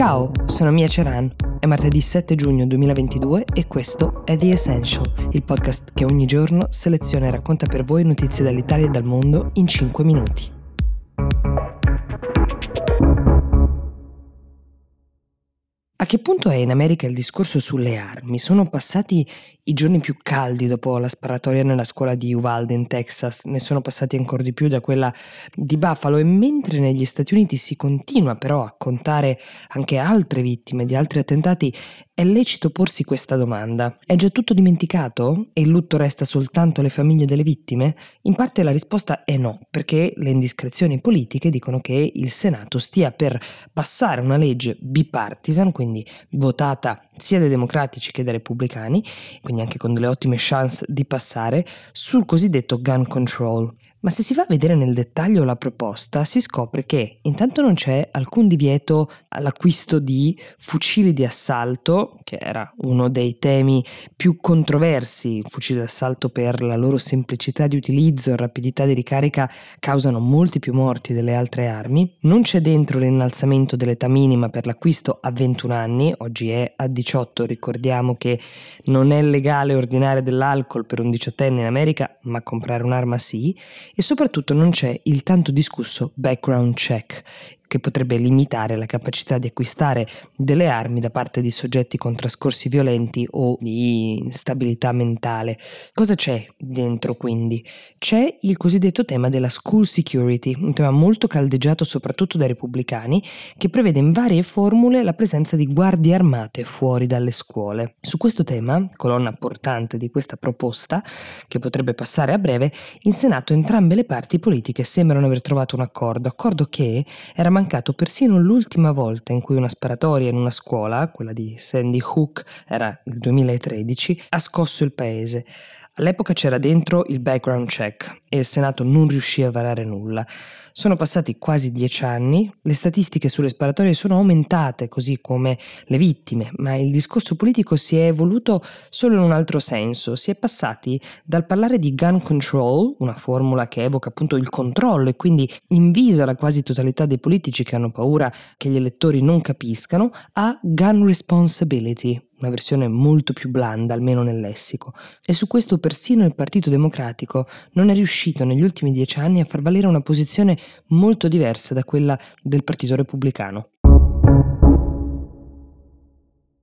Ciao, sono Mia Ceran. È martedì 7 giugno 2022 e questo è The Essential, il podcast che ogni giorno seleziona e racconta per voi notizie dall'Italia e dal mondo in 5 minuti. A che punto è in America il discorso sulle armi? Sono passati i giorni più caldi dopo la sparatoria nella scuola di Uvalde in Texas, ne sono passati ancora di più da quella di Buffalo e mentre negli Stati Uniti si continua però a contare anche altre vittime di altri attentati, è lecito porsi questa domanda. È già tutto dimenticato e il lutto resta soltanto alle famiglie delle vittime? In parte la risposta è no, perché le indiscrezioni politiche dicono che il Senato stia per passare una legge bipartisan, quindi votata sia dai democratici che dai repubblicani, quindi anche con delle ottime chance di passare, sul cosiddetto gun control. Ma se si va a vedere nel dettaglio la proposta, si scopre che intanto non c'è alcun divieto all'acquisto di fucili di assalto, che era uno dei temi più controversi. Fucili d'assalto per la loro semplicità di utilizzo e rapidità di ricarica causano molti più morti delle altre armi. Non c'è dentro l'innalzamento dell'età minima per l'acquisto a 21 anni, oggi è a 18, ricordiamo che non è legale ordinare dell'alcol per un diciottenne in America, ma comprare un'arma sì e soprattutto non c'è il tanto discusso background check che potrebbe limitare la capacità di acquistare delle armi da parte di soggetti con trascorsi violenti o di instabilità mentale. Cosa c'è dentro quindi? C'è il cosiddetto tema della school security, un tema molto caldeggiato soprattutto dai repubblicani, che prevede in varie formule la presenza di guardie armate fuori dalle scuole. Su questo tema, colonna portante di questa proposta, che potrebbe passare a breve, in Senato entrambe le parti politiche sembrano aver trovato un accordo, accordo che era mancato persino l'ultima volta in cui una sparatoria in una scuola, quella di Sandy Hook, era il 2013, ha scosso il paese. All'epoca c'era dentro il background check e il Senato non riuscì a varare nulla. Sono passati quasi dieci anni, le statistiche sulle sparatorie sono aumentate così come le vittime, ma il discorso politico si è evoluto solo in un altro senso. Si è passati dal parlare di gun control, una formula che evoca appunto il controllo e quindi invisa la quasi totalità dei politici che hanno paura che gli elettori non capiscano, a gun responsibility, una versione molto più blanda, almeno nel lessico. E su questo persino il Partito Democratico non è riuscito negli ultimi dieci anni a far valere una posizione molto diversa da quella del Partito Repubblicano.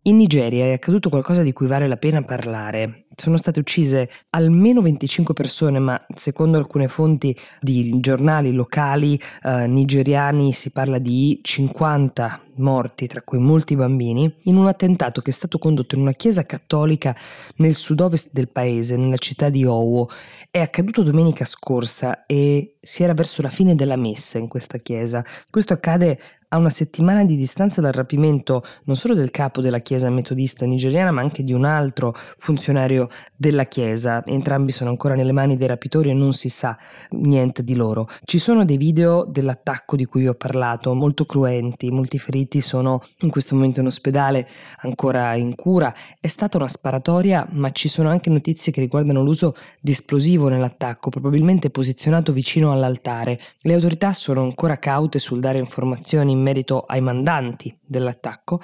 In Nigeria è accaduto qualcosa di cui vale la pena parlare. Sono state uccise almeno 25 persone, ma secondo alcune fonti di giornali locali eh, nigeriani si parla di 50 morti, tra cui molti bambini, in un attentato che è stato condotto in una chiesa cattolica nel sud-ovest del paese, nella città di Owo. È accaduto domenica scorsa e si era verso la fine della messa in questa chiesa. Questo accade a una settimana di distanza dal rapimento non solo del capo della Chiesa metodista nigeriana, ma anche di un altro funzionario della Chiesa. Entrambi sono ancora nelle mani dei rapitori e non si sa niente di loro. Ci sono dei video dell'attacco di cui vi ho parlato, molto cruenti, molti feriti sono in questo momento in ospedale, ancora in cura. È stata una sparatoria, ma ci sono anche notizie che riguardano l'uso di esplosivo nell'attacco, probabilmente posizionato vicino all'altare. Le autorità sono ancora caute sul dare informazioni in merito ai mandanti dell'attacco,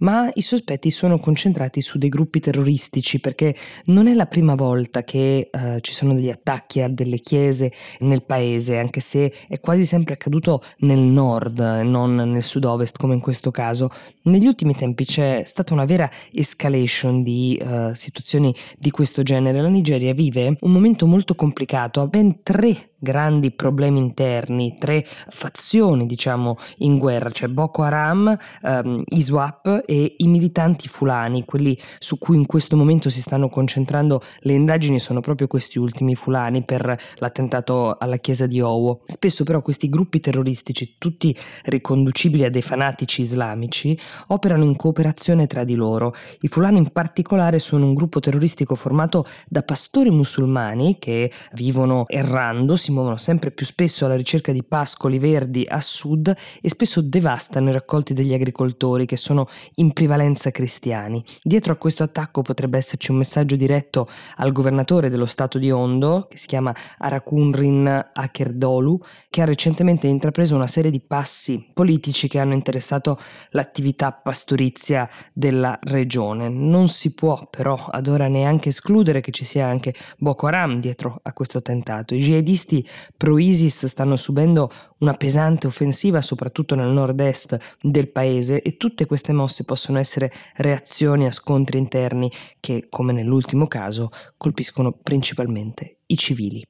ma i sospetti sono concentrati su dei gruppi terroristici perché non è la prima volta che eh, ci sono degli attacchi a delle chiese nel paese, anche se è quasi sempre accaduto nel nord, non nel sud-ovest come in questo caso. Negli ultimi tempi c'è stata una vera escalation di eh, situazioni di questo genere. La Nigeria vive un momento molto complicato, ha ben tre grandi problemi interni, tre fazioni diciamo in guerra, cioè Boko Haram, ehm, ISWAP e i militanti fulani, quelli su cui in questo momento si stanno concentrando le indagini sono proprio questi ultimi fulani per l'attentato alla chiesa di Owo. Spesso però questi gruppi terroristici, tutti riconducibili a dei fanatici islamici, operano in cooperazione tra di loro. I fulani in particolare sono un gruppo terroristico formato da pastori musulmani che vivono errando, si muovono sempre più spesso alla ricerca di pascoli verdi a sud e spesso devastano i raccolti degli agricoltori che sono in prevalenza cristiani. Dietro a questo attacco potrebbe esserci un messaggio diretto al governatore dello stato di Ondo, che si chiama Arakunrin Akerdolu, che ha recentemente intrapreso una serie di passi politici che hanno interessato l'attività pastorizia della regione. Non si può però ad ora neanche escludere che ci sia anche Boko Haram dietro a questo attentato. I jihadisti pro-ISIS stanno subendo una pesante offensiva soprattutto nel nord-est del paese e tutte queste mosse possono essere reazioni a scontri interni che, come nell'ultimo caso, colpiscono principalmente i civili.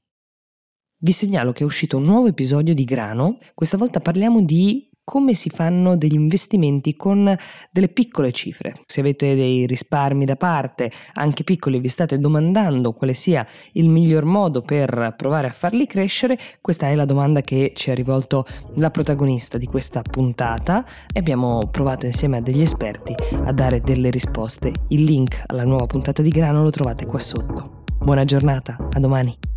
Vi segnalo che è uscito un nuovo episodio di Grano, questa volta parliamo di come si fanno degli investimenti con delle piccole cifre. Se avete dei risparmi da parte, anche piccoli, vi state domandando quale sia il miglior modo per provare a farli crescere, questa è la domanda che ci ha rivolto la protagonista di questa puntata e abbiamo provato insieme a degli esperti a dare delle risposte. Il link alla nuova puntata di Grano lo trovate qua sotto. Buona giornata, a domani.